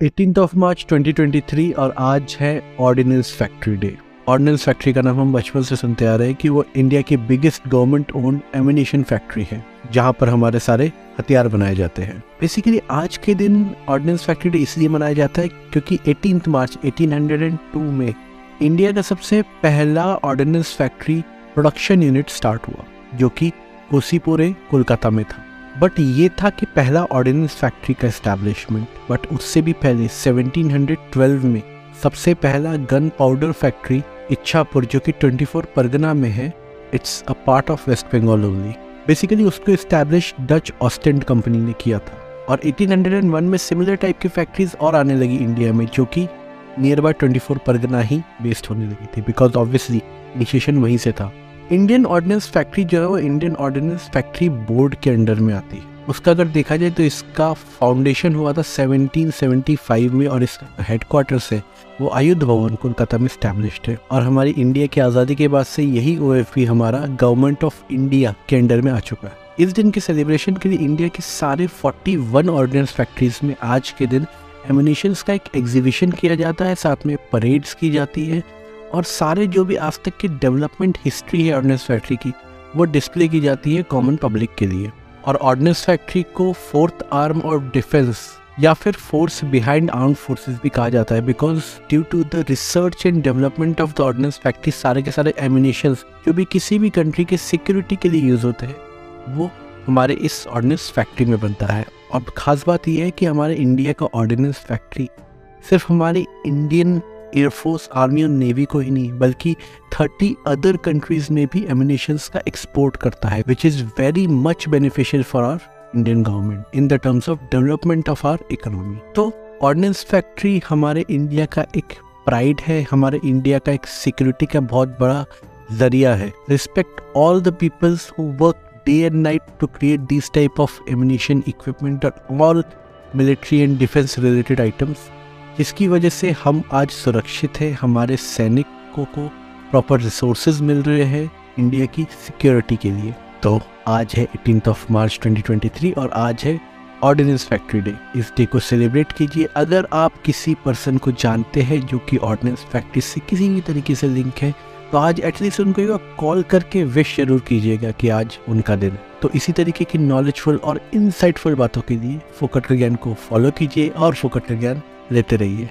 Eighteen of मार्च 2023 और आज है ordnance factory day ordnance factory का नाम हम बचपन से सुनते आ रहे हैं कि वो इंडिया की biggest government own ammunition factory है, जहाँ पर हमारे सारे हथियार बनाए जाते हैं। बेसिकली आज के दिन ऑर्डिनेंस फैक्ट्री डे इसलिए मनाया जाता है क्योंकि एटीन मार्च 1802 में इंडिया का सबसे पहला ordnance factory production unit start हुआ, जो कि कोसीपुरे, कोलकाता में था। बट ये था कि पहला ऑर्डिनेंस फैक्ट्री का इस्टेब्लिशमेंट बट उससे भी पहले 1712 में सबसे पहला गन पाउडर फैक्ट्री इच्छापुर, जो कि 24 परगना में है it's a part of West Bengal only basically उसको इस्टेब्लिश डच ऑस्टेंड कंपनी ने किया था। और 1801 में सिमिलर टाइप की फैक्ट्रीज और आने लगी इंडिया में, जो कि नियर बाय 24 परगना ही बेस्ड होने लगी थी बिकॉज़ ऑब्वियसली इनिशिएशन वहीं से था। इंडियन ऑर्डिनेंस फैक्ट्री जो है वो इंडियन ऑर्डिनेंस फैक्ट्री बोर्ड के अंडर में आती है। उसका अगर देखा जाए तो इसका फाउंडेशन हुआ था 1775 में और इसका हेडक्वार्टर से वो आयुध भवन कोलकाता में स्टैब्लिश्ड है। और हमारी इंडिया की आज़ादी के बाद से यही ओएफबी हमारा गवर्नमेंट ऑफ़ इंडिया के अंडर में आ चुका है। इस दिन के सेलिब्रेशन के लिए इंडिया के सारे 41 ऑर्डिनेंस फैक्ट्रीज में आज के दिन एमिनेशन का एक एग्जीबिशन किया जाता है। साथ में परेड्स की जाती है। और सारे जो भी आज तक की डेवलपमेंट हिस्ट्री है ऑर्डिनेंस फैक्ट्री की, वो डिस्प्ले की जाती है कॉमन पब्लिक के लिए। और ऑर्डिनेंस फैक्ट्री को फोर्थ आर्म ऑफ़ डिफेंस या फिर फोर्स बिहाइंड आर्म फोर्सेस भी कहा जाता है because due to the research and development of the ordnance factory सारे के सारे एमिनेशन जो भी किसी भी कंट्री के सिक्योरिटी के लिए यूज़ होते हैं, वो हमारे इस ऑर्डिनेंस फैक्ट्री में बनता है। और ख़ास बात यह है कि हमारे इंडिया का ऑर्डिनेंस फैक्ट्री सिर्फ़ हमारी इंडियन एयरफोर्स आर्मी और नेवी को ही नहीं, बल्कि 30 अदर कंट्रीज़ में भी एमिनेशन का एक्सपोर्ट करता है which is very much beneficial for our Indian government in the terms of development of our economy तो ऑर्डिनेंस फैक्ट्री हमारे इंडिया का एक प्राइड है, हमारे इंडिया का एक सिक्योरिटी का बहुत बड़ा ज़रिया है। Respect all the peoples who work day and night to create this type of ammunition equipment and all military and defense related items जिसकी वजह से हम आज सुरक्षित है, हमारे सैनिकों को प्रॉपर रिसोर्सेज मिल रहे हैं इंडिया की सिक्योरिटी के लिए। तो आज है एटीन ऑफ़ मार्च 2023 और आज है ऑर्डिनेंस फैक्ट्री डे इस डे को सेलिब्रेट कीजिए। अगर आप किसी पर्सन को जानते हैं जो कि ऑर्डिनेंस फैक्ट्री से किसी भी तरीके से लिंक है तो आज एटलीस्ट उनको कॉल करके विश ज़रूर कीजिएगा कि आज उनका दिन तो इसी तरीके की नॉलेजफुल और इनसाइटफुल बातों के लिए फोकट का ज्ञान को फॉलो कीजिए और फोकट का ज्ञान लेते रहिए।